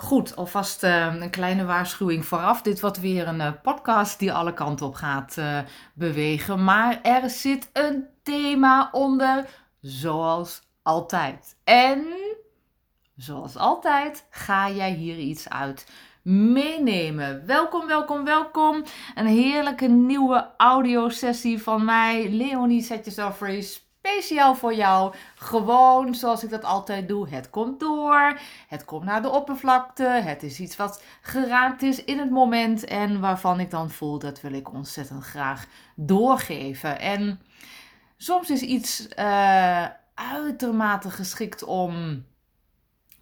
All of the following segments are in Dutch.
Goed, alvast uh, een kleine waarschuwing vooraf. Dit wordt weer een uh, podcast die alle kanten op gaat uh, bewegen. Maar er zit een thema onder, zoals altijd. En zoals altijd ga jij hier iets uit meenemen. Welkom, welkom, welkom. Een heerlijke nieuwe audiosessie van mij, Leonie Set Yourself Free speciaal voor jou. Gewoon zoals ik dat altijd doe. Het komt door. Het komt naar de oppervlakte. Het is iets wat geraakt is in het moment. En waarvan ik dan voel dat wil ik ontzettend graag doorgeven. En soms is iets uh, uitermate geschikt om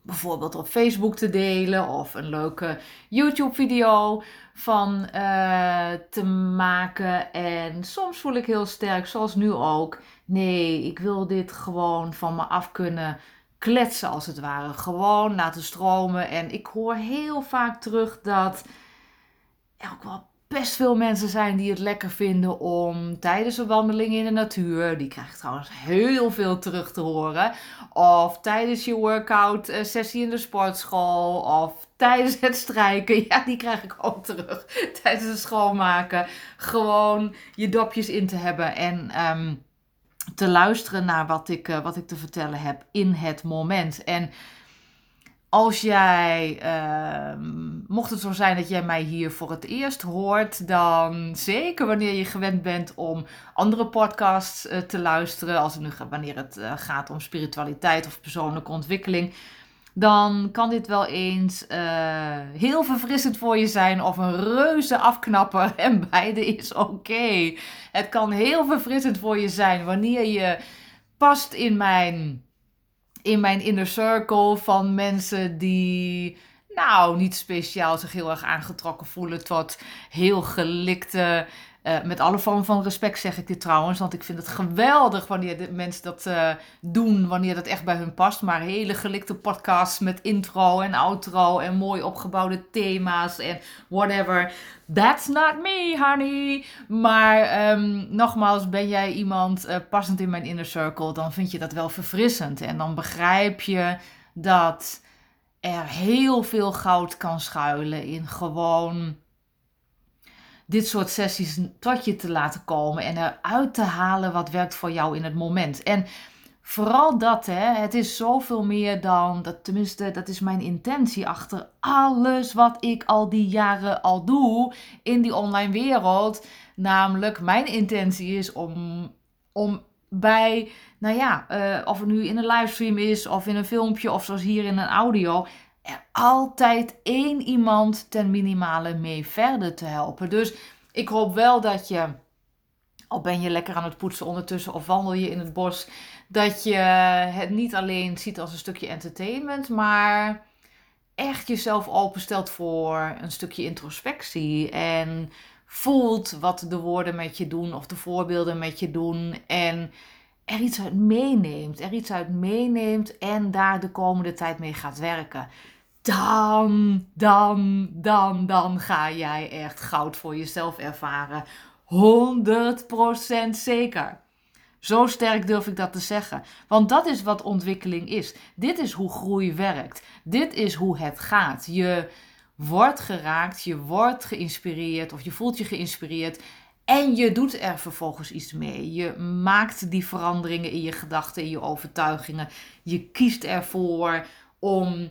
bijvoorbeeld op Facebook te delen of een leuke YouTube-video van uh, te maken. En soms voel ik heel sterk, zoals nu ook. Nee, ik wil dit gewoon van me af kunnen kletsen, als het ware. Gewoon laten stromen. En ik hoor heel vaak terug dat ook best veel mensen zijn die het lekker vinden om tijdens een wandeling in de natuur, die krijg ik trouwens heel veel terug te horen, of tijdens je workout eh, sessie in de sportschool, of tijdens het strijken, ja, die krijg ik ook terug. tijdens het schoonmaken, gewoon je dopjes in te hebben en ehm, te luisteren naar wat ik, uh, wat ik te vertellen heb in het moment. En als jij, uh, mocht het zo zijn dat jij mij hier voor het eerst hoort, dan zeker wanneer je gewend bent om andere podcasts uh, te luisteren, als het nu, wanneer het uh, gaat om spiritualiteit of persoonlijke ontwikkeling, dan kan dit wel eens uh, heel verfrissend voor je zijn of een reuze afknapper. En beide is oké. Het kan heel verfrissend voor je zijn wanneer je past in mijn in mijn inner circle van mensen die, nou, niet speciaal zich heel erg aangetrokken voelen tot heel gelikte. Uh, met alle vormen van respect zeg ik dit trouwens, want ik vind het geweldig wanneer de mensen dat uh, doen, wanneer dat echt bij hun past. Maar hele gelikte podcasts met intro en outro en mooi opgebouwde thema's en whatever. That's not me, honey. Maar um, nogmaals, ben jij iemand uh, passend in mijn inner circle, dan vind je dat wel verfrissend. En dan begrijp je dat er heel veel goud kan schuilen in gewoon dit soort sessies tot je te laten komen en eruit te halen wat werkt voor jou in het moment. En vooral dat, hè, het is zoveel meer dan, dat, tenminste, dat is mijn intentie achter alles wat ik al die jaren al doe in die online wereld. Namelijk, mijn intentie is om, om bij, nou ja, uh, of het nu in een livestream is of in een filmpje of zoals hier in een audio, er altijd één iemand ten minimale mee verder te helpen. Dus ik hoop wel dat je, al ben je lekker aan het poetsen ondertussen of wandel je in het bos, dat je het niet alleen ziet als een stukje entertainment, maar echt jezelf openstelt voor een stukje introspectie en voelt wat de woorden met je doen of de voorbeelden met je doen en er iets uit meeneemt, er iets uit meeneemt en daar de komende tijd mee gaat werken dan, dan, dan, dan ga jij echt goud voor jezelf ervaren. 100% zeker. Zo sterk durf ik dat te zeggen. Want dat is wat ontwikkeling is. Dit is hoe groei werkt. Dit is hoe het gaat. Je wordt geraakt, je wordt geïnspireerd of je voelt je geïnspireerd. En je doet er vervolgens iets mee. Je maakt die veranderingen in je gedachten, in je overtuigingen. Je kiest ervoor om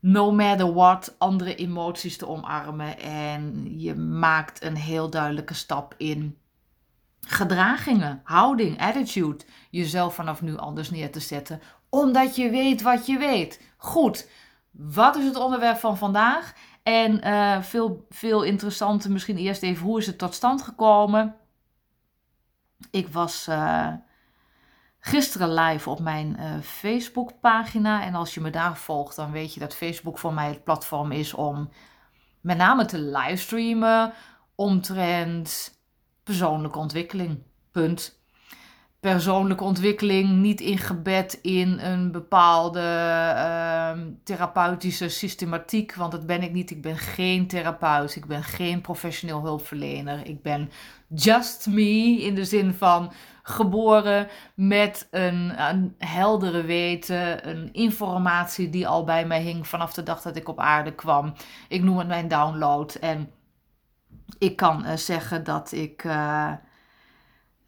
no matter what andere emoties te omarmen. En je maakt een heel duidelijke stap in gedragingen, houding, attitude. Jezelf vanaf nu anders neer te zetten. Omdat je weet wat je weet. Goed, wat is het onderwerp van vandaag? En uh, veel, veel interessanter, misschien eerst even hoe is het tot stand gekomen? Ik was uh, gisteren live op mijn uh, Facebook-pagina. En als je me daar volgt, dan weet je dat Facebook voor mij het platform is om met name te livestreamen omtrent persoonlijke ontwikkeling. Punt. persoonlijke ontwikkeling niet ingebed in een bepaalde ehm, therapeutische systematiek. Want dat ben ik niet. Ik ben geen therapeut. Ik ben geen professioneel hulpverlener. Ik ben just me in de zin van geboren met een, een heldere weten, een informatie die al bij mij hing vanaf de dag dat ik op aarde kwam. Ik noem het mijn download. En ik kan uh, zeggen dat ik. Uh,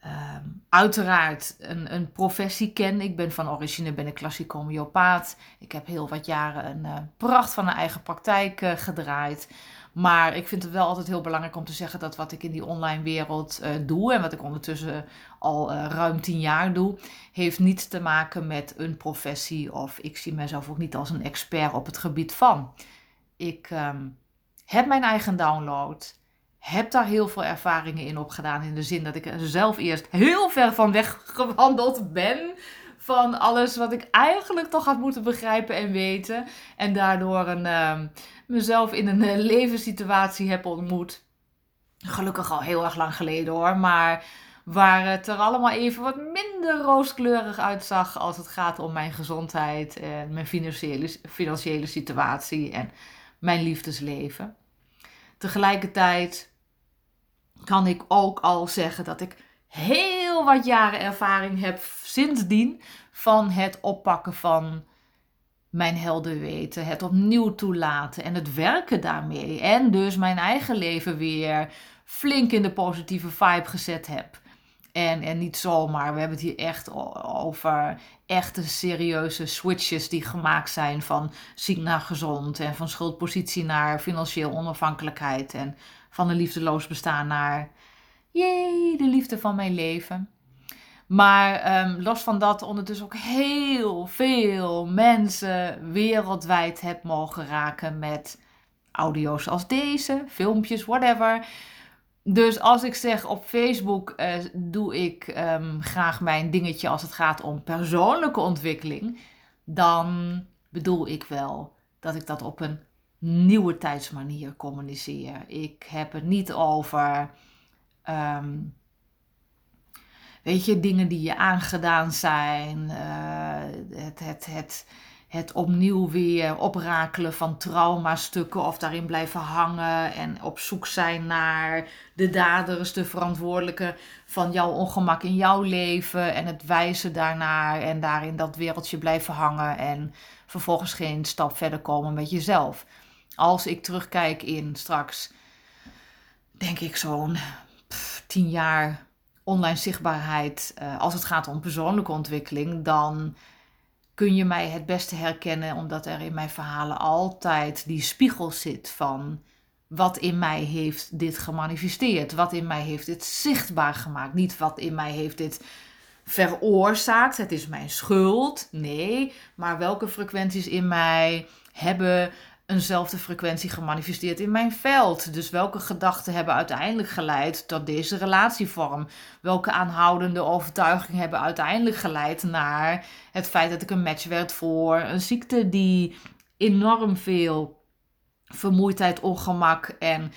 Ehm, uiteraard een, een professie ken. Ik ben van origine ben ik klassiek homeopaat. Ik heb heel wat jaren een uh, pracht van een eigen praktijk gedraaid. Maar ik vind het wel altijd heel belangrijk om te zeggen dat wat ik in die online wereld uh, doe en wat ik ondertussen al ruim tien jaar doe, heeft niets te maken met een professie of ik zie mezelf ook niet als een expert op het gebied van. Ik um, heb mijn eigen download heb daar heel veel ervaringen in opgedaan. In de zin dat ik er zelf eerst heel ver van weg gewandeld ben. Van alles wat ik eigenlijk toch had moeten begrijpen en weten. En daardoor een, uh, mezelf in een uh, levenssituatie heb ontmoet. Gelukkig al heel erg lang geleden hoor. Maar waar het er allemaal even wat minder rooskleurig uitzag als het gaat om mijn gezondheid en mijn financiële, financiële situatie en mijn liefdesleven. Tegelijkertijd kan ik ook al zeggen dat ik heel wat jaren ervaring heb sindsdien van het oppakken van mijn helder weten, het opnieuw toelaten en het werken daarmee. En dus mijn eigen leven weer flink in de positieve vibe gezet heb. En, en niet zomaar, we hebben het hier echt over echte serieuze switches die gemaakt zijn van ziek naar gezond en van schuldpositie naar financieel onafhankelijkheid en van een liefdeloos bestaan naar, jee, de liefde van mijn leven. Maar um, los van dat, ondertussen ook heel veel mensen wereldwijd heb mogen raken met audio's als deze, filmpjes, whatever. Dus als ik zeg op Facebook uh, doe ik um, graag mijn dingetje als het gaat om persoonlijke ontwikkeling, dan bedoel ik wel dat ik dat op een nieuwe tijdsmanier communiceer. Ik heb het niet over, um, weet je, dingen die je aangedaan zijn, uh, het, het, het, het opnieuw weer oprakelen van traumastukken of daarin blijven hangen en op zoek zijn naar de daders, de verantwoordelijke van jouw ongemak in jouw leven en het wijzen daarnaar en daarin dat wereldje blijven hangen en vervolgens geen stap verder komen met jezelf. Als ik terugkijk in straks, denk ik zo'n tien jaar online zichtbaarheid, uh, als het gaat om persoonlijke ontwikkeling, dan kun je mij het beste herkennen, omdat er in mijn verhalen altijd die spiegel zit van wat in mij heeft dit gemanifesteerd, wat in mij heeft dit zichtbaar gemaakt, niet wat in mij heeft dit veroorzaakt, het is mijn schuld, nee, maar welke frequenties in mij hebben eenzelfde frequentie gemanifesteerd in mijn veld. Dus welke gedachten hebben uiteindelijk geleid tot deze relatievorm? Welke aanhoudende overtuigingen hebben uiteindelijk geleid naar het feit dat ik een match werd voor een ziekte die enorm veel vermoeidheid, ongemak en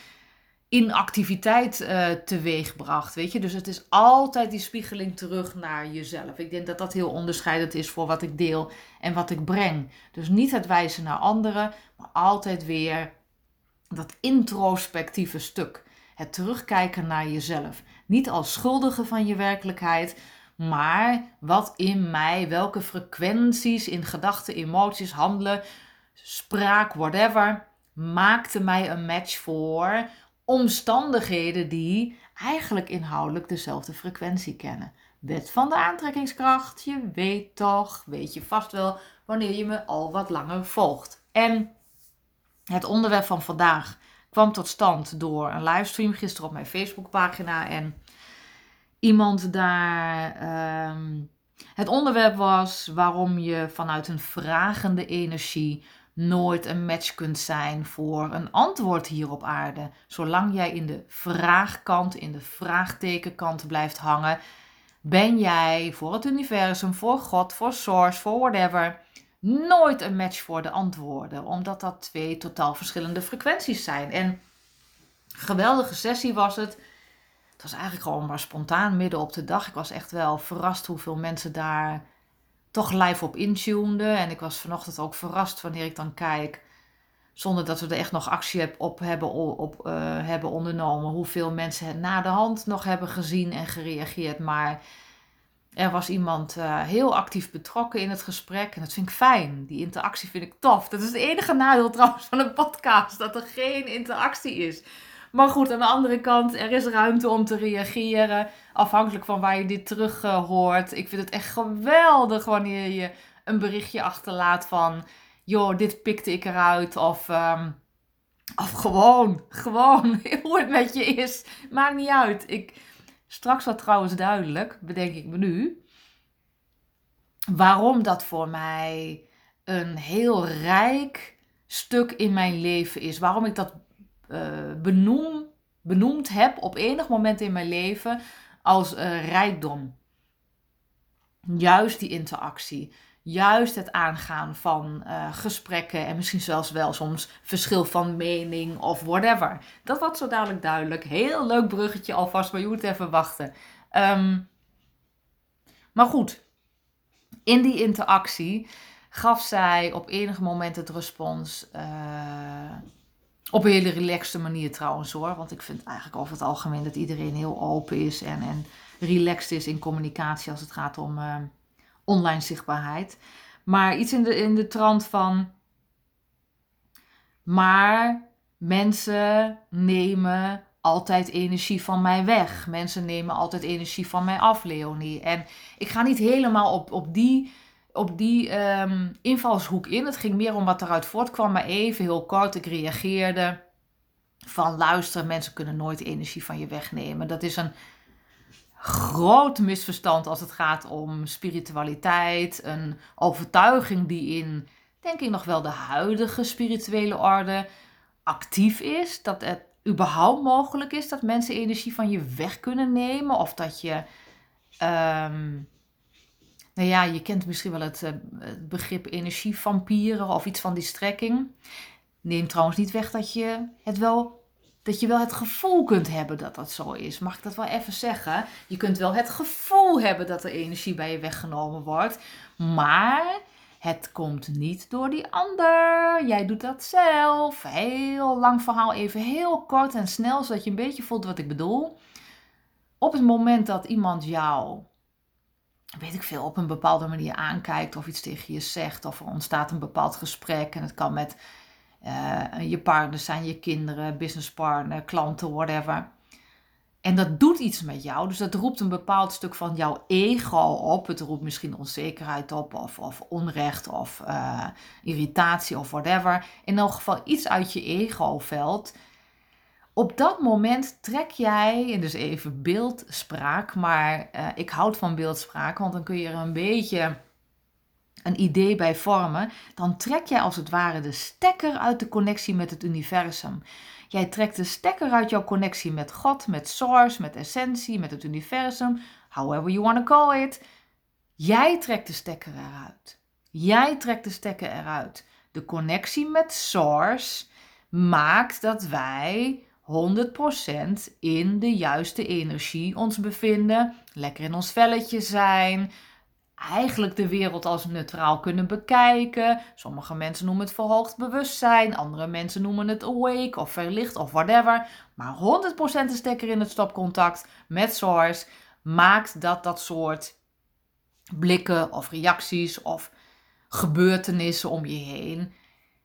inactiviteit uh, teweegbracht. Weet je, dus het is altijd die spiegeling terug naar jezelf. Ik denk dat dat heel onderscheidend is voor wat ik deel en wat ik breng. Dus niet het wijzen naar anderen, maar altijd weer dat introspectieve stuk. Het terugkijken naar jezelf. Niet als schuldige van je werkelijkheid, maar wat in mij, welke frequenties in gedachten, emoties, handelen, spraak, whatever, maakte mij een match voor omstandigheden die eigenlijk inhoudelijk dezelfde frequentie kennen. Wet van de aantrekkingskracht, je weet toch, weet je vast wel wanneer je me al wat langer volgt. En het onderwerp van vandaag kwam tot stand door een livestream gisteren op mijn Facebookpagina. En iemand daar. Ehm, het onderwerp was waarom je vanuit een vragende energie nooit een match kunt zijn voor een antwoord hier op aarde. Zolang jij in de vraagkant, in de vraagtekenkant blijft hangen, ben jij voor het universum, voor God, voor Source, voor whatever, nooit een match voor de antwoorden. Omdat dat twee totaal verschillende frequenties zijn. En geweldige sessie was het. het was eigenlijk gewoon maar spontaan midden op de dag. Ik was echt wel verrast hoeveel mensen daar toch live op intuneden. En ik was vanochtend ook verrast wanneer ik dan kijk, zonder dat we er echt nog actie op hebben, op, uh, hebben ondernomen, hoeveel mensen het na de hand nog hebben gezien en gereageerd. Maar er was iemand uh, heel actief betrokken in het gesprek. En dat vind ik fijn. Die interactie vind ik tof. Dat is het enige nadeel trouwens van een podcast. Dat er geen interactie is. Maar goed, aan de andere kant, er is ruimte om te reageren. Afhankelijk van waar je dit terug uh, hoort. Ik vind het echt geweldig wanneer je een berichtje achterlaat van... joh, dit pikte ik eruit. Of, um, of gewoon, gewoon, hoe het met je is. Maakt niet uit. Ik Straks wat trouwens duidelijk, bedenk ik me nu, waarom dat voor mij een heel rijk stuk in mijn leven is. Waarom ik dat benoem, benoemd heb op enig moment in mijn leven als uh, rijkdom. Juist die interactie juist het aangaan van uh, gesprekken en misschien zelfs wel soms verschil van mening of whatever. Dat wordt zo dadelijk duidelijk. Heel leuk bruggetje alvast, maar je moet even wachten. Um, maar goed, in die interactie gaf zij op enig moment het respons. Op een hele relaxte manier trouwens hoor. Want ik vind eigenlijk over het algemeen dat iedereen heel open is en, en relaxed is in communicatie als het gaat om. Uh, online zichtbaarheid. Maar iets in de, in de trant van. Maar mensen nemen altijd energie van mij weg. Mensen nemen altijd energie van mij af, Leonie. En ik ga niet helemaal op, op die, op die um, invalshoek in. Het ging meer om wat eruit voortkwam. Maar even heel kort, ik reageerde van luister, mensen kunnen nooit energie van je wegnemen. Dat is een groot misverstand als het gaat om spiritualiteit. Een overtuiging die in, denk ik, nog wel de huidige spirituele orde actief is. Dat het überhaupt mogelijk is dat mensen energie van je weg kunnen nemen. Of dat je. Um, nou ja, je kent misschien wel het, uh, het begrip energievampieren of iets van die strekking. Neem trouwens niet weg dat je het wel dat je wel het gevoel kunt hebben dat dat zo is. Mag ik dat wel even zeggen? Je kunt wel het gevoel hebben dat er energie bij je weggenomen wordt. Maar het komt niet door die ander. Jij doet dat zelf. Heel lang verhaal, even heel kort en snel, zodat je een beetje voelt wat ik bedoel. Op het moment dat iemand jou, weet ik veel, op een bepaalde manier aankijkt of iets tegen je zegt, of er ontstaat een bepaald gesprek en het kan met uh, je partners zijn, je kinderen, businesspartner, klanten, whatever. En dat doet iets met jou. Dus dat roept een bepaald stuk van jouw ego op. Het roept misschien onzekerheid op, of, of onrecht, of uh, irritatie, of whatever. In elk geval iets uit je ego-veld. Op dat moment trek jij, dus even beeldspraak, maar uh, ik houd van beeldspraak, want dan kun je er een beetje een idee bij vormen, dan trek jij als het ware de stekker uit de connectie met het universum. Jij trekt de stekker uit jouw connectie met God, met Source, met essentie, met het universum, however you want to call it. Jij trekt de stekker eruit. Jij trekt de stekker eruit. De connectie met Source maakt dat wij 100% in de juiste energie ons bevinden, lekker in ons velletje zijn, eigenlijk de wereld als neutraal kunnen bekijken. Sommige mensen noemen het verhoogd bewustzijn, andere mensen noemen het awake of verlicht of whatever. Maar 100% de stekker in het stopcontact met Source maakt dat dat soort blikken of reacties of gebeurtenissen om je heen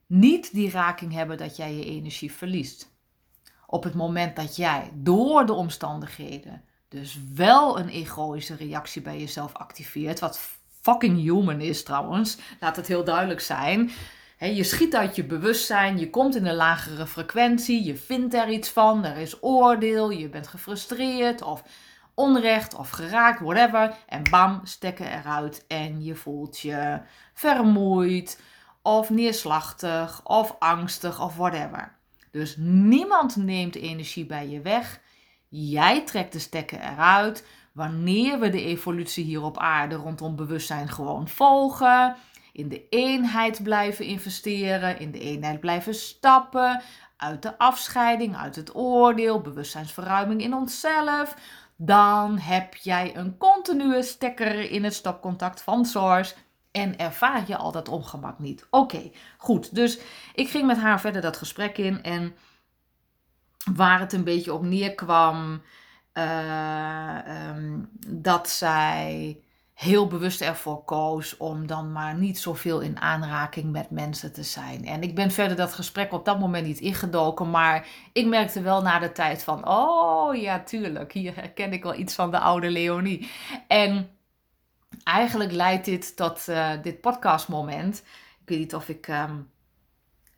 niet die raking hebben dat jij je energie verliest. Op het moment dat jij door de omstandigheden dus wel een egoïsche reactie bij jezelf activeert. Wat fucking human is trouwens. Laat het heel duidelijk zijn. je schiet uit je bewustzijn, je komt in een lagere frequentie, je vindt er iets van, er is oordeel, je bent gefrustreerd of onrecht of geraakt, whatever. En bam, stekken eruit en je voelt je vermoeid of neerslachtig of angstig of whatever. Dus niemand neemt energie bij je weg. Jij trekt de stekken eruit wanneer we de evolutie hier op aarde rondom bewustzijn gewoon volgen. in de eenheid blijven investeren, in de eenheid blijven stappen, uit de afscheiding, uit het oordeel, bewustzijnsverruiming in onszelf, dan heb jij een continue stekker in het stopcontact van Source en ervaar je al dat ongemak niet. Oké, goed. Dus ik ging met haar verder dat gesprek in en waar het een beetje op neerkwam, uh, dat zij heel bewust ervoor koos om dan maar niet zoveel in aanraking met mensen te zijn. En ik ben verder dat gesprek op dat moment niet ingedoken, maar ik merkte wel na de tijd van, oh ja, tuurlijk, hier herken ik wel iets van de oude Leonie. En eigenlijk leidt dit tot uh, dit podcastmoment. Ik weet niet of ik, um,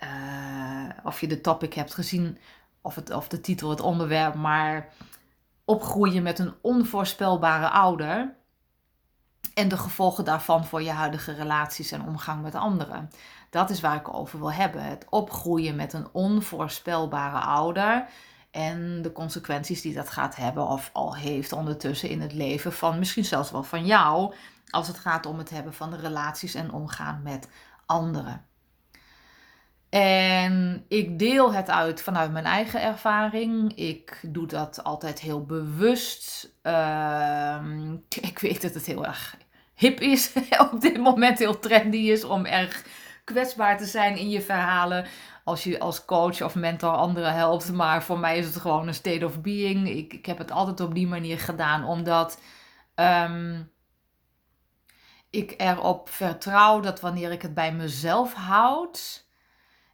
uh, of je de topic hebt gezien, of, het, of de titel, het onderwerp, maar opgroeien met een onvoorspelbare ouder en de gevolgen daarvan voor je huidige relaties en omgang met anderen. Dat is waar ik over wil hebben. Het opgroeien met een onvoorspelbare ouder. En de consequenties die dat gaat hebben of al heeft ondertussen in het leven van misschien zelfs wel van jou. Als het gaat om het hebben van de relaties en omgaan met anderen. En ik deel het uit vanuit mijn eigen ervaring. Ik doe dat altijd heel bewust. Ehm, ik weet dat het heel erg hip is, op dit moment heel trendy is om erg kwetsbaar te zijn in je verhalen. Als je als coach of mentor anderen helpt. Maar voor mij is het gewoon een state of being. Ik, ik heb het altijd op die manier gedaan, omdat um, ik erop vertrouw dat wanneer ik het bij mezelf houd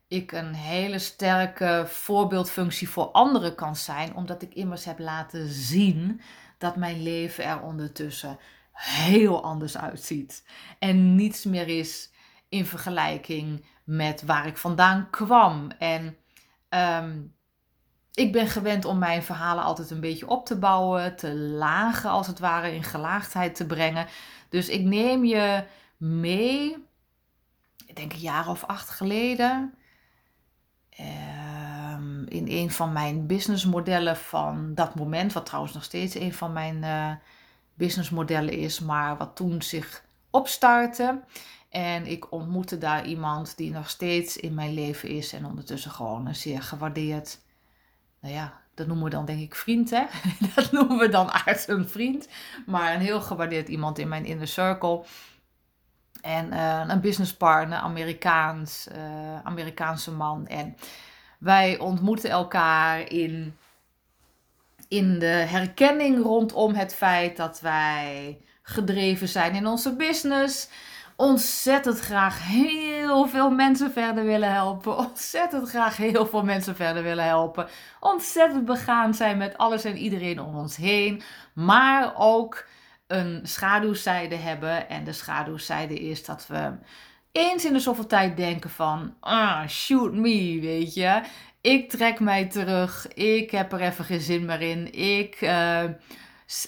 ik een hele sterke voorbeeldfunctie voor anderen kan zijn, omdat ik immers heb laten zien dat mijn leven er ondertussen heel anders uitziet. En niets meer is in vergelijking met waar ik vandaan kwam. En ehm, ik ben gewend om mijn verhalen altijd een beetje op te bouwen, te lagen als het ware, in gelaagdheid te brengen. Dus ik neem je mee, ik denk een jaar of acht geleden, ehm, in een van mijn businessmodellen van dat moment, wat trouwens nog steeds een van mijn uh, businessmodellen is, maar wat toen zich opstartte. En ik ontmoette daar iemand die nog steeds in mijn leven is en ondertussen gewoon een zeer gewaardeerd, nou ja, dat noemen we dan denk ik vriend, hè? Dat noemen we dan aardig een vriend, maar een heel gewaardeerd iemand in mijn inner circle. En uh, een businesspartner, Amerikaans, uh, Amerikaanse man. En wij ontmoeten elkaar in in de herkenning rondom het feit dat wij gedreven zijn in onze business. Ontzettend graag heel veel mensen verder willen helpen. Ontzettend graag heel veel mensen verder willen helpen. Ontzettend begaan zijn met alles en iedereen om ons heen. Maar ook een schaduwzijde hebben. En de schaduwzijde is dat we eens in de zoveel tijd denken van, ah, shoot me, weet je ik trek mij terug. Ik heb er even geen zin meer in. Ik, uh,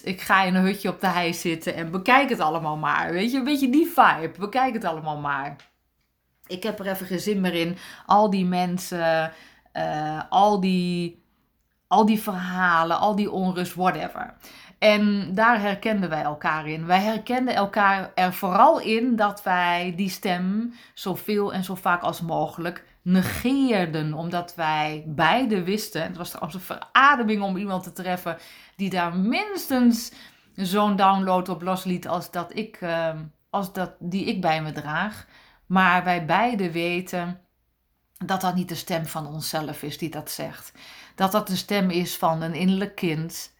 ik ga in een hutje op de hei zitten en bekijk het allemaal maar. Weet je, een beetje die vibe. Bekijk het allemaal maar. Ik heb er even geen zin meer in. Al die mensen, uh, al, die, al die verhalen, al die onrust, whatever. En daar herkenden wij elkaar in. Wij herkenden elkaar er vooral in dat wij die stem zoveel en zo vaak als mogelijk negeerden. Omdat wij beide wisten, het was trouwens een verademing om iemand te treffen die daar minstens zo'n download op losliet als dat ik, ehm, als dat, die ik bij me draag. Maar wij beide weten dat dat niet de stem van onszelf is die dat zegt. Dat dat de stem is van een innerlijk kind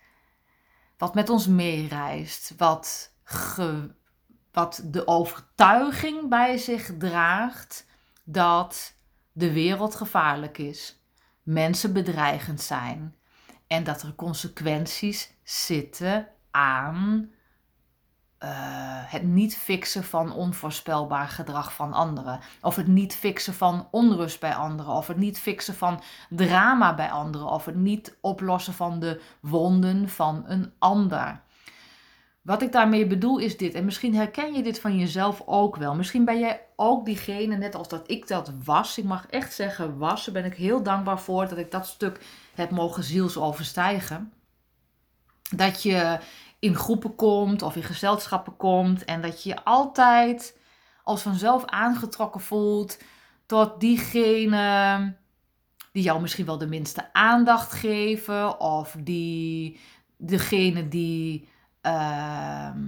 wat met ons meereist, wat, wat de overtuiging bij zich draagt dat de wereld gevaarlijk is, mensen bedreigend zijn en dat er consequenties zitten aan uh, het niet fixen van onvoorspelbaar gedrag van anderen. Of het niet fixen van onrust bij anderen. Of het niet fixen van drama bij anderen. Of het niet oplossen van de wonden van een ander. Wat ik daarmee bedoel is dit, en misschien herken je dit van jezelf ook wel. Misschien ben jij ook diegene, net als dat ik dat was. Ik mag echt zeggen was. Daar ben ik heel dankbaar voor dat ik dat stuk heb mogen ziels overstijgen. Dat je in groepen komt of in gezelschappen komt en dat je altijd als vanzelf aangetrokken voelt tot diegene die jou misschien wel de minste aandacht geven of die degene die ehm,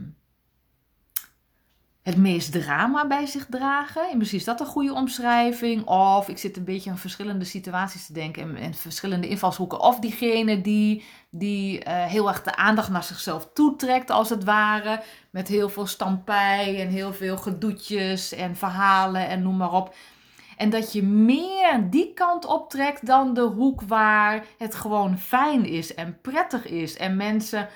het meest drama bij zich dragen. En misschien is dat een goede omschrijving. Of ik zit een beetje aan verschillende situaties te denken en, verschillende invalshoeken. Of diegene die, die uh, heel erg de aandacht naar zichzelf toetrekt, als het ware. Met heel veel stampij en heel veel gedoetjes en verhalen en noem maar op. En dat je meer die kant optrekt dan de hoek waar het gewoon fijn is en prettig is. En mensen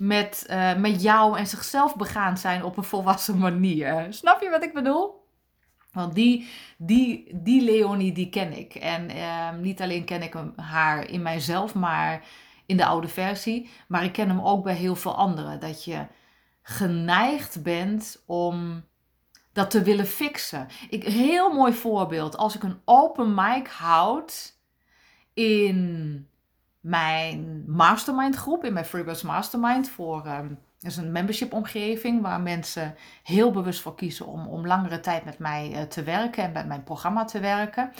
met, uh, met jou en zichzelf begaan zijn op een volwassen manier. Snap je wat ik bedoel? Want die, die, die Leonie, die ken ik. En uh, niet alleen ken ik haar in mijzelf, maar in de oude versie. Maar ik ken hem ook bij heel veel anderen. Dat je geneigd bent om dat te willen fixen. Ik, heel mooi voorbeeld. Als ik een open mic houd in mijn mastermind groep, in mijn Freebirds Mastermind. Voor, um, is een membership omgeving waar mensen heel bewust voor kiezen om, om langere tijd met mij uh, te werken en met mijn programma te werken.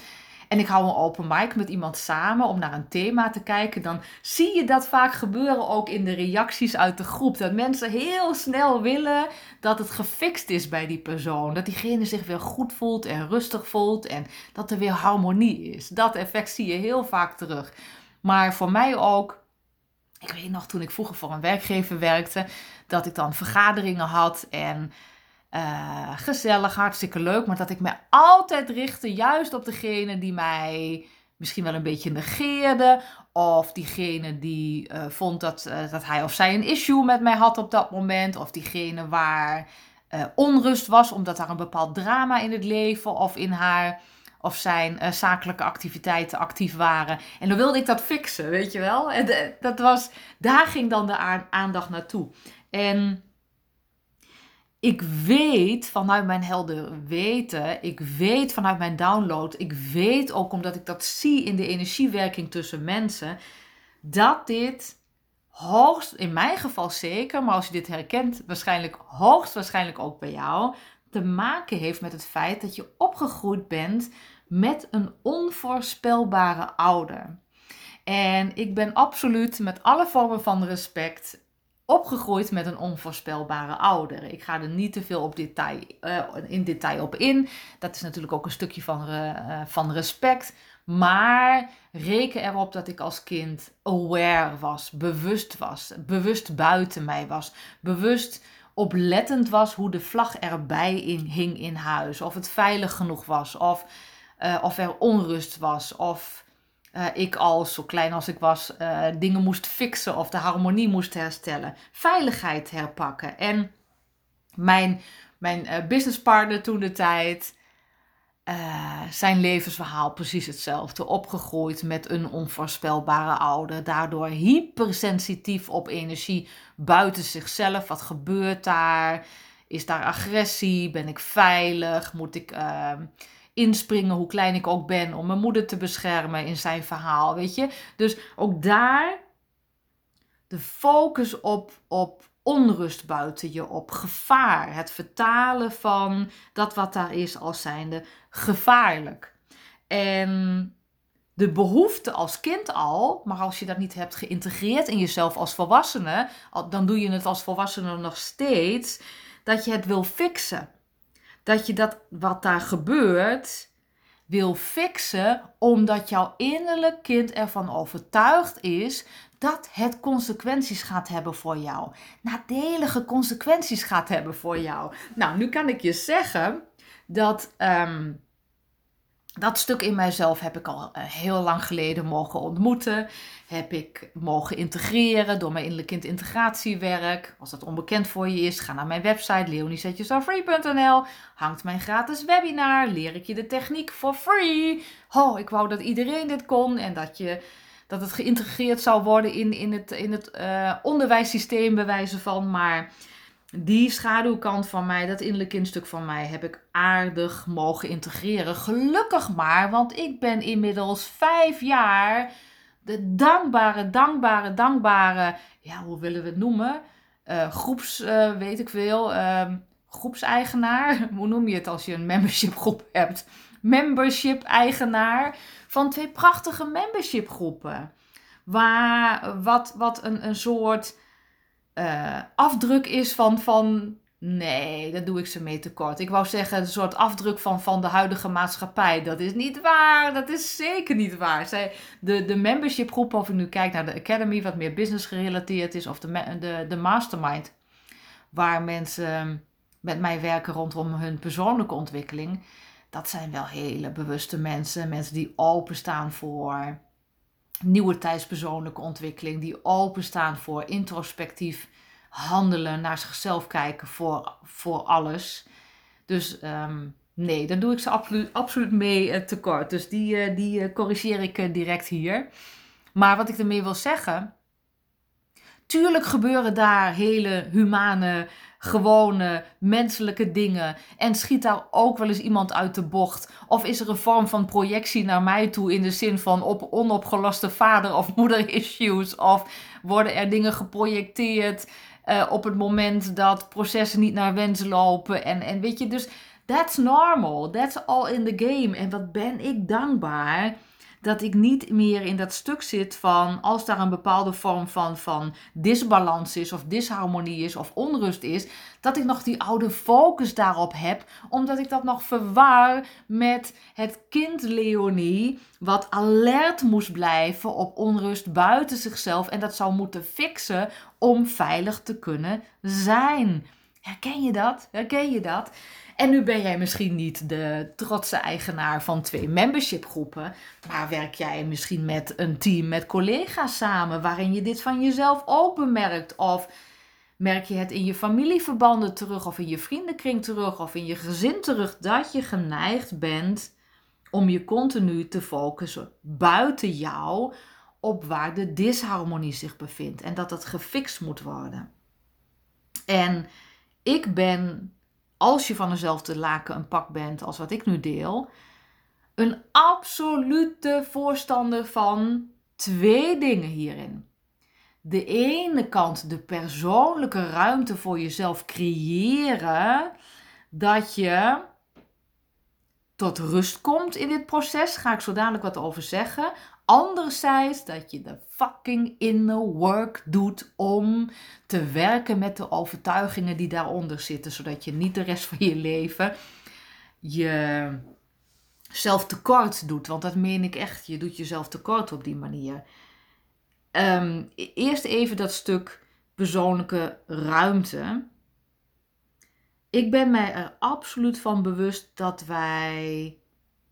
En ik hou een open mic met iemand samen om naar een thema te kijken. Dan zie je dat vaak gebeuren ook in de reacties uit de groep. Dat mensen heel snel willen dat het gefixt is bij die persoon. Dat diegene zich weer goed voelt en rustig voelt. En dat er weer harmonie is. Dat effect zie je heel vaak terug. Maar voor mij ook, ik weet nog toen ik vroeger voor een werkgever werkte, dat ik dan vergaderingen had en uh, gezellig, hartstikke leuk, maar dat ik me altijd richtte juist op degene die mij misschien wel een beetje negeerde. Of diegene die uh, vond dat, uh, dat hij of zij een issue met mij had op dat moment. Of diegene waar onrust was omdat er een bepaald drama in het leven of in haar of zijn uh, zakelijke activiteiten actief waren. En dan wilde ik dat fixen, weet je wel. En dat was, daar ging dan de aandacht naartoe. En ik weet vanuit mijn helder weten, ik weet vanuit mijn download, ik weet ook omdat ik dat zie in de energiewerking tussen mensen, dat dit hoogst, in mijn geval zeker, maar als je dit herkent, waarschijnlijk hoogstwaarschijnlijk ook bij jou, te maken heeft met het feit dat je opgegroeid bent met een onvoorspelbare ouder. En ik ben absoluut met alle vormen van respect opgegroeid met een onvoorspelbare ouder. Ik ga er niet te veel op detail, uh, in detail op in. Dat is natuurlijk ook een stukje van, uh, van respect. Maar reken erop dat ik als kind aware was, bewust was, bewust buiten mij was, bewust oplettend was hoe de vlag erbij in, hing in huis. Of het veilig genoeg was, of, uh, of er onrust was, of uh, ik als, zo klein als ik was, uh, dingen moest fixen of de harmonie moest herstellen. Veiligheid herpakken. En mijn, mijn businesspartner toen de tijd, zijn levensverhaal precies hetzelfde. Opgegroeid met een onvoorspelbare ouder. Daardoor hypersensitief op energie buiten zichzelf. Wat gebeurt daar? Is daar agressie? Ben ik veilig? Moet ik ehm, inspringen, hoe klein ik ook ben, om mijn moeder te beschermen in zijn verhaal, weet je. Dus ook daar de focus op, op onrust buiten je, op gevaar. Het vertalen van dat wat daar is als zijnde gevaarlijk. En de behoefte als kind al, maar als je dat niet hebt geïntegreerd in jezelf als volwassene, dan doe je het als volwassene nog steeds, dat je het wil fixen dat je dat wat daar gebeurt wil fixen omdat jouw innerlijk kind ervan overtuigd is dat het consequenties gaat hebben voor jou. Nadelige consequenties gaat hebben voor jou. Nou, nu kan ik je zeggen dat um, dat stuk in mijzelf heb ik al uh, heel lang geleden mogen ontmoeten. Heb ik mogen integreren door mijn innerlijk kind integratiewerk. Als dat onbekend voor je is, ga naar mijn website leoniesetjesafree.nl. Hangt mijn gratis webinar. Leer ik je de techniek for free. Oh, ik wou dat iedereen dit kon en dat, je, dat het geïntegreerd zou worden in, in het, in het uh, onderwijssysteem, bewijzen van. Maar die schaduwkant van mij, dat innerlijk kindstuk van mij, heb ik aardig mogen integreren. Gelukkig maar, want ik ben inmiddels vijf jaar de dankbare, dankbare, dankbare, ja, hoe willen we het noemen? Uh, groeps, uh, weet ik veel, uh, groepseigenaar. Hoe noem je het als je een membership groep hebt? Membership eigenaar van twee prachtige membership groepen. Waar, wat, wat een, een soort uh, afdruk is van, van Nee, dat doe ik ze mee tekort. Ik wou zeggen, een soort afdruk van, van de huidige maatschappij. Dat is niet waar. Dat is zeker niet waar. Zij, de, de membership groep, of ik nu kijk naar de Academy, wat meer business gerelateerd is, of de, de, de mastermind, waar mensen met mij werken rondom hun persoonlijke ontwikkeling. Dat zijn wel hele bewuste mensen. Mensen die openstaan voor nieuwe tijdspersoonlijke ontwikkeling. Die openstaan voor introspectief handelen, naar zichzelf kijken voor, voor alles. Dus um, nee, dan doe ik ze absoluut, absoluut mee uh, tekort. Dus die, uh, die uh, corrigeer ik direct hier. Maar wat ik ermee wil zeggen. Tuurlijk gebeuren daar hele humane, gewone, menselijke dingen. En schiet daar ook wel eens iemand uit de bocht. Of is er een vorm van projectie naar mij toe in de zin van op onopgeloste vader- of moeder-issues? Of worden er dingen geprojecteerd uh, op het moment dat processen niet naar wens lopen. En, en weet je, dus that's normal. That's all in the game. En wat ben ik dankbaar dat ik niet meer in dat stuk zit van als daar een bepaalde vorm van, van disbalans is of disharmonie is of onrust is, dat ik nog die oude focus daarop heb, omdat ik dat nog verwaar met het kind Leonie, wat alert moest blijven op onrust buiten zichzelf en dat zou moeten fixen om veilig te kunnen zijn. Herken je dat? Herken je dat? En nu ben jij misschien niet de trotse eigenaar van twee membership groepen, maar werk jij misschien met een team met collega's samen waarin je dit van jezelf ook bemerkt of merk je het in je familieverbanden terug of in je vriendenkring terug of in je gezin terug dat je geneigd bent om je continu te focussen buiten jou op waar de disharmonie zich bevindt en dat het gefixt moet worden. En ik ben als je van dezelfde laken een pak bent als wat ik nu deel, een absolute voorstander van twee dingen hierin. De ene kant de persoonlijke ruimte voor jezelf creëren, dat je tot rust komt in dit proces. Ga ik zo dadelijk wat over zeggen. Anderzijds dat je de fucking inner work doet om te werken met de overtuigingen die daaronder zitten, zodat je niet de rest van je leven je zelf tekort doet. Want dat meen ik echt. Je doet jezelf tekort op die manier. Um, eerst even dat stuk persoonlijke ruimte. Ik ben mij er absoluut van bewust dat wij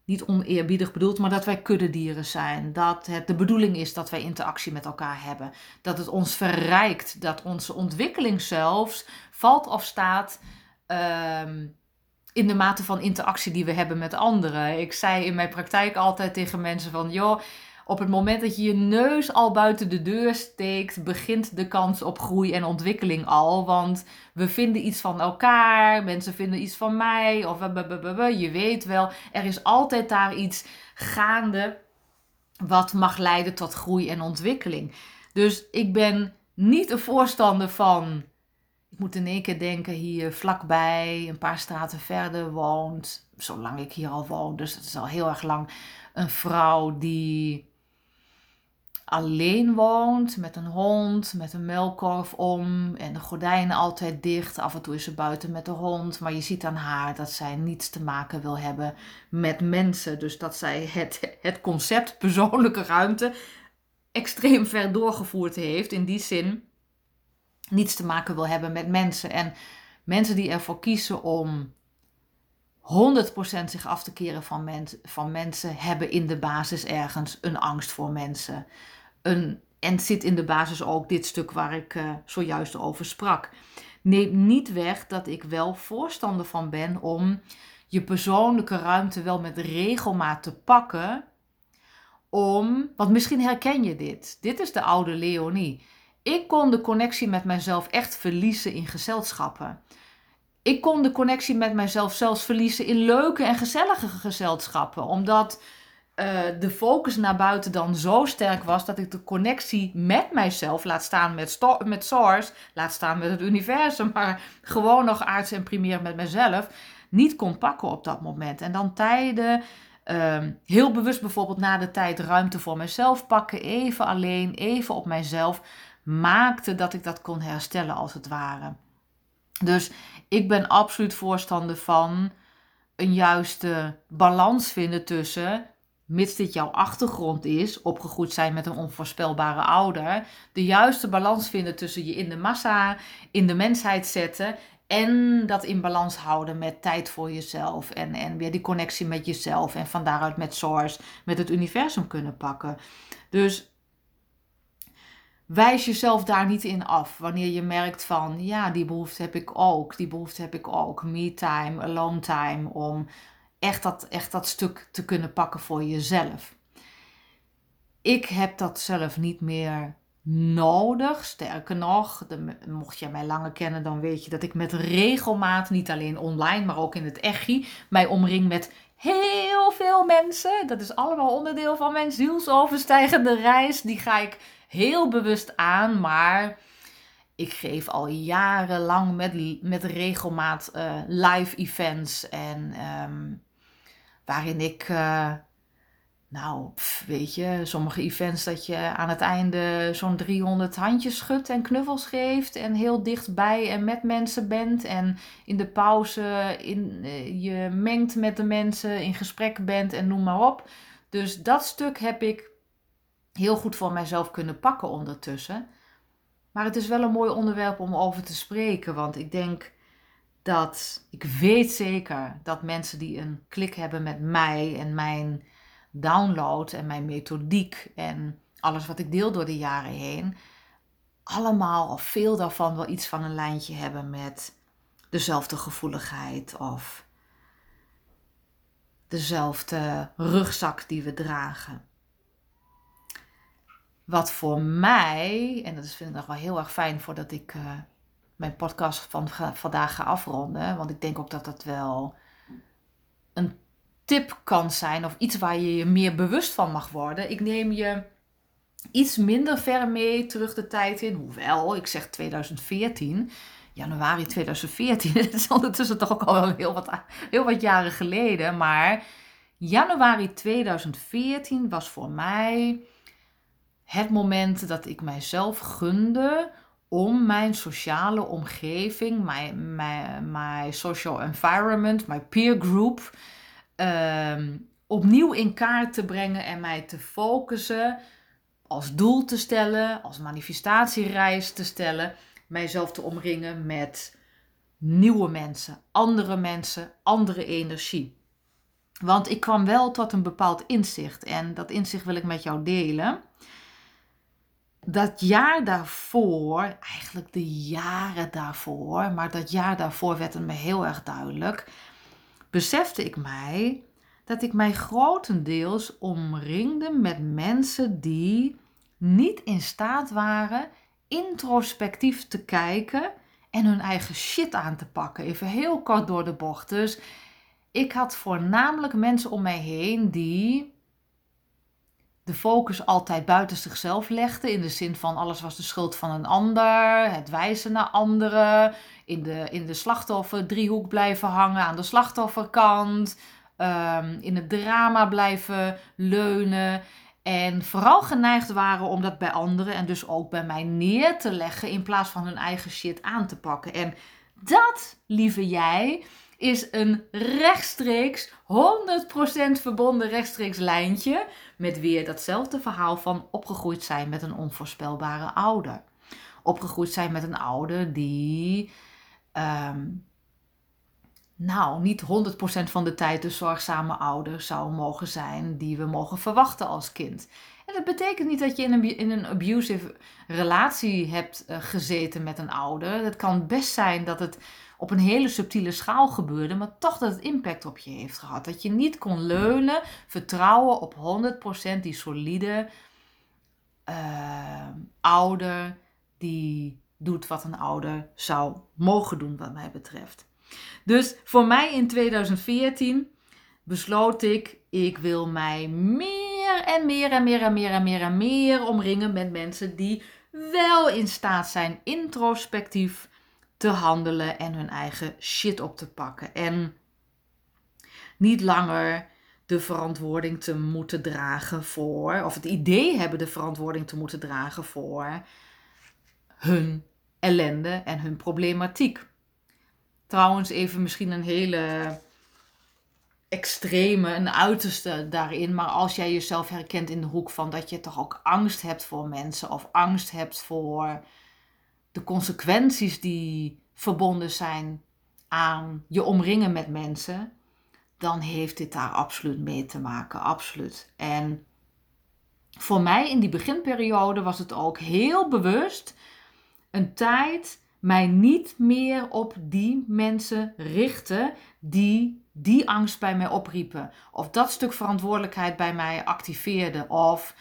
niet oneerbiedig bedoeld, maar dat wij kuddedieren zijn. Dat het de bedoeling is dat wij interactie met elkaar hebben. Dat het ons verrijkt. Dat onze ontwikkeling zelfs valt of staat ehm, in de mate van interactie die we hebben met anderen. Ik zei in mijn praktijk altijd tegen mensen van, joh, op het moment dat je je neus al buiten de deur steekt, begint de kans op groei en ontwikkeling al. Want we vinden iets van elkaar, mensen vinden iets van mij, of je weet wel, er is altijd daar iets gaande wat mag leiden tot groei en ontwikkeling. Dus ik ben niet een voorstander van. Ik moet in één keer denken, hier vlakbij, een paar straten verder woont, zolang ik hier al woon, dus dat is al heel erg lang, een vrouw die alleen woont met een hond, met een melkkorf om en de gordijnen altijd dicht. Af en toe is ze buiten met de hond, maar je ziet aan haar dat zij niets te maken wil hebben met mensen. Dus dat zij het, het concept persoonlijke ruimte extreem ver doorgevoerd heeft. In die zin niets te maken wil hebben met mensen. En mensen die ervoor kiezen om 100% zich af te keren van, van mensen, hebben in de basis ergens een angst voor mensen en zit in de basis ook dit stuk waar ik uh, zojuist over sprak. Neem niet weg dat ik wel voorstander van ben om je persoonlijke ruimte wel met regelmaat te pakken. Om, want misschien herken je dit. Dit is de oude Leonie. Ik kon de connectie met mijzelf echt verliezen in gezelschappen. Ik kon de connectie met mijzelf zelfs verliezen in leuke en gezellige gezelschappen. Omdat uh, de focus naar buiten dan zo sterk was dat ik de connectie met mijzelf, laat staan met, met Source, laat staan met het universum, maar gewoon nog aards en primair met mezelf, niet kon pakken op dat moment. En dan tijden, uh, heel bewust bijvoorbeeld na de tijd ruimte voor mezelf pakken, even alleen, even op mijzelf, maakte dat ik dat kon herstellen als het ware. Dus ik ben absoluut voorstander van een juiste balans vinden tussen mits dit jouw achtergrond is, opgegroeid zijn met een onvoorspelbare ouder, de juiste balans vinden tussen je in de massa, in de mensheid zetten en dat in balans houden met tijd voor jezelf en, en weer die connectie met jezelf en van daaruit met Source, met het universum kunnen pakken. Dus wijs jezelf daar niet in af. Wanneer je merkt van, ja, die behoefte heb ik ook, die behoefte heb ik ook. Me time, alone time, om echt dat, echt dat stuk te kunnen pakken voor jezelf. Ik heb dat zelf niet meer nodig. Sterker nog, mocht jij mij langer kennen, dan weet je dat ik met regelmaat, niet alleen online, maar ook in het echi, mij omring met heel veel mensen. Dat is allemaal onderdeel van mijn zielsoverstijgende reis. Die ga ik heel bewust aan, maar ik geef al jarenlang met, met regelmaat uh, live events en um, waarin ik, uh, nou, weet je, sommige events dat je aan het einde zo'n 300 handjes schudt en knuffels geeft en heel dichtbij en met mensen bent en in de pauze in, uh, je mengt met de mensen, in gesprek bent en noem maar op. Dus dat stuk heb ik heel goed voor mijzelf kunnen pakken ondertussen. Maar het is wel een mooi onderwerp om over te spreken, want ik denk dat ik weet zeker dat mensen die een klik hebben met mij en mijn download en mijn methodiek en alles wat ik deel door de jaren heen, allemaal of veel daarvan wel iets van een lijntje hebben met dezelfde gevoeligheid of dezelfde rugzak die we dragen. Wat voor mij, en dat vind ik nog wel heel erg fijn voordat ik uh, mijn podcast van vandaag ga afronden, want ik denk ook dat dat wel een tip kan zijn of iets waar je je meer bewust van mag worden. Ik neem je iets minder ver mee terug de tijd in, hoewel ik zeg 2014 januari 2014. Het is ondertussen toch ook al heel wat, heel wat jaren geleden. Maar januari 2014 was voor mij het moment dat ik mijzelf gunde om mijn sociale omgeving, mijn, mijn, social environment, mijn peer group, ehm, opnieuw in kaart te brengen en mij te focussen, als doel te stellen, als manifestatiereis te stellen, mijzelf te omringen met nieuwe mensen, andere mensen, andere energie. Want ik kwam wel tot een bepaald inzicht en dat inzicht wil ik met jou delen dat jaar daarvoor, eigenlijk de jaren daarvoor, maar dat jaar daarvoor werd het me heel erg duidelijk, besefte ik mij dat ik mij grotendeels omringde met mensen die niet in staat waren introspectief te kijken en hun eigen shit aan te pakken. Even heel kort door de bocht. Dus ik had voornamelijk mensen om mij heen die de focus altijd buiten zichzelf legde. In de zin van alles was de schuld van een ander, het wijzen naar anderen, in de, in de slachtofferdriehoek blijven hangen aan de slachtofferkant, um, in het drama blijven leunen. En vooral geneigd waren om dat bij anderen en dus ook bij mij neer te leggen in plaats van hun eigen shit aan te pakken. En dat, lieve jij, is een rechtstreeks, 100% verbonden rechtstreeks lijntje met weer datzelfde verhaal van opgegroeid zijn met een onvoorspelbare ouder. Opgegroeid zijn met een ouder die, ehm, nou, niet 100% van de tijd de zorgzame ouder zou mogen zijn die we mogen verwachten als kind. En dat betekent niet dat je in een, in een abusive relatie hebt uh, gezeten met een ouder. Het kan best zijn dat het op een hele subtiele schaal gebeurde, maar toch dat het impact op je heeft gehad. Dat je niet kon leunen, vertrouwen op 100% die solide uh, ouder die doet wat een ouder zou mogen doen, wat mij betreft. Dus voor mij in 2014 besloot ik, ik wil mij meer en meer en meer en meer en meer en meer omringen met mensen die wel in staat zijn introspectief te handelen en hun eigen shit op te pakken. En niet langer de verantwoording te moeten dragen voor, of het idee hebben de verantwoording te moeten dragen voor hun ellende en hun problematiek. Trouwens, even misschien een hele extreme, een uiterste daarin. Maar als jij jezelf herkent in de hoek van dat je toch ook angst hebt voor mensen of angst hebt voor de consequenties die verbonden zijn aan je omringen met mensen, dan heeft dit daar absoluut mee te maken. Absoluut. En voor mij in die beginperiode was het ook heel bewust een tijd mij niet meer op die mensen richten die die angst bij mij opriepen. Of dat stuk verantwoordelijkheid bij mij activeerden. Of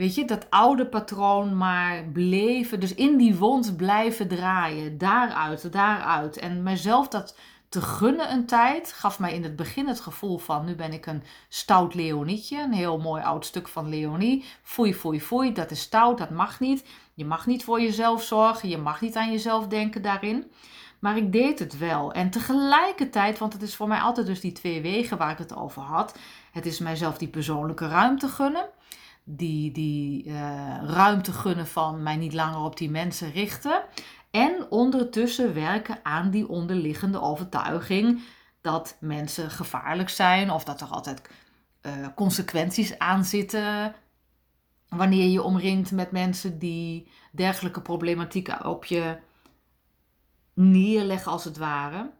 weet je, dat oude patroon maar bleven, dus in die wond blijven draaien. Daaruit, daaruit. En mezelf dat te gunnen een tijd gaf mij in het begin het gevoel van nu ben ik een stout Leonietje. Een heel mooi oud stuk van Leonie. Foei, foei, foei, dat is stout, dat mag niet. Je mag niet voor jezelf zorgen, je mag niet aan jezelf denken daarin. Maar ik deed het wel. En tegelijkertijd, want het is voor mij altijd dus die twee wegen waar ik het over had. Het is mijzelf die persoonlijke ruimte gunnen. Die, die uh, ruimte gunnen van mij niet langer op die mensen richten. En ondertussen werken aan die onderliggende overtuiging dat mensen gevaarlijk zijn of dat er altijd uh, consequenties aan zitten wanneer je omringt met mensen die dergelijke problematiek op je neerleggen als het ware.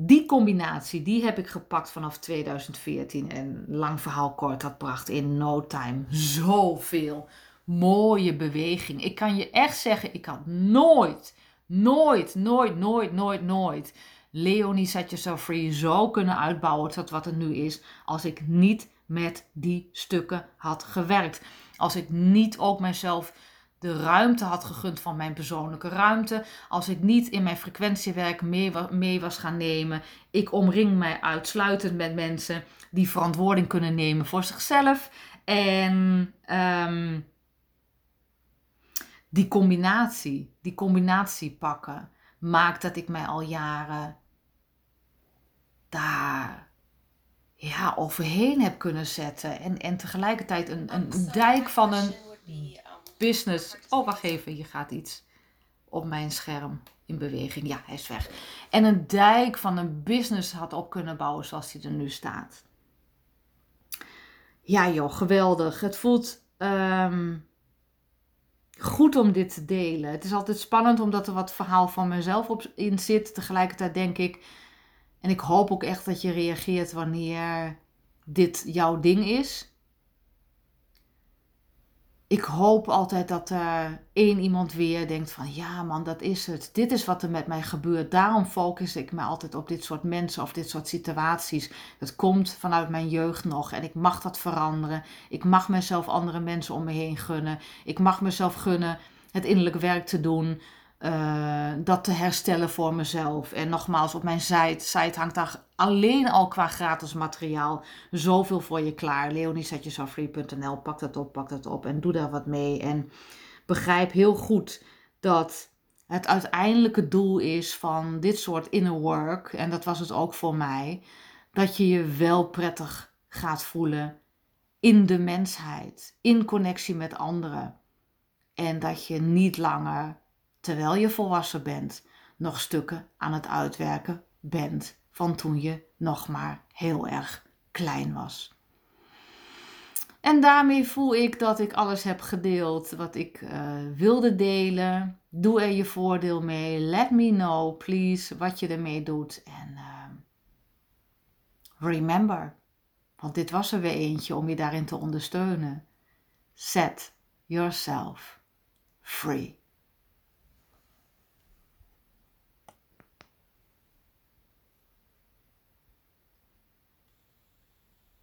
Die combinatie, die heb ik gepakt vanaf 2014 en lang verhaal kort, dat bracht in no time zoveel mooie beweging. Ik kan je echt zeggen, ik had nooit, nooit, nooit, nooit, nooit, nooit Leonie Set Yourself Free zo kunnen uitbouwen tot wat het nu is, als ik niet met die stukken had gewerkt. Als ik niet ook mezelf de ruimte had gegund van mijn persoonlijke ruimte. Als ik niet in mijn frequentiewerk mee, mee was gaan nemen. Ik omring mij uitsluitend met mensen die verantwoording kunnen nemen voor zichzelf. En um, die combinatie, die combinatie pakken, maakt dat ik mij al jaren daar ja, overheen heb kunnen zetten. En, en tegelijkertijd een, een dijk van een business. Oh, wacht even, hier gaat iets op mijn scherm in beweging. Ja, hij is weg. En een dijk van een business had op kunnen bouwen zoals die er nu staat. Ja joh, geweldig. Het voelt um, goed om dit te delen. Het is altijd spannend omdat er wat verhaal van mezelf op in zit. Tegelijkertijd denk ik, en ik hoop ook echt dat je reageert wanneer dit jouw ding is. Ik hoop altijd dat er één iemand weer denkt van ja man, dat is het. Dit is wat er met mij gebeurt. Daarom focus ik me altijd op dit soort mensen of dit soort situaties. Het komt vanuit mijn jeugd nog en ik mag dat veranderen. Ik mag mezelf andere mensen om me heen gunnen. Ik mag mezelf gunnen het innerlijk werk te doen. Uh, dat te herstellen voor mezelf. En nogmaals, op mijn site, site hangt daar alleen al qua gratis materiaal zoveel voor je klaar. leoniesetjesafree.nl, pak dat op, pak dat op en doe daar wat mee. En begrijp heel goed dat het uiteindelijke doel is van dit soort inner work, en dat was het ook voor mij, dat je je wel prettig gaat voelen in de mensheid, in connectie met anderen. En dat je niet langer terwijl je volwassen bent, nog stukken aan het uitwerken bent van toen je nog maar heel erg klein was. En daarmee voel ik dat ik alles heb gedeeld wat ik uh, wilde delen. Doe er je voordeel mee. Let me know, please, wat je ermee doet. En uh, remember, want dit was er weer eentje om je daarin te ondersteunen. Set yourself free.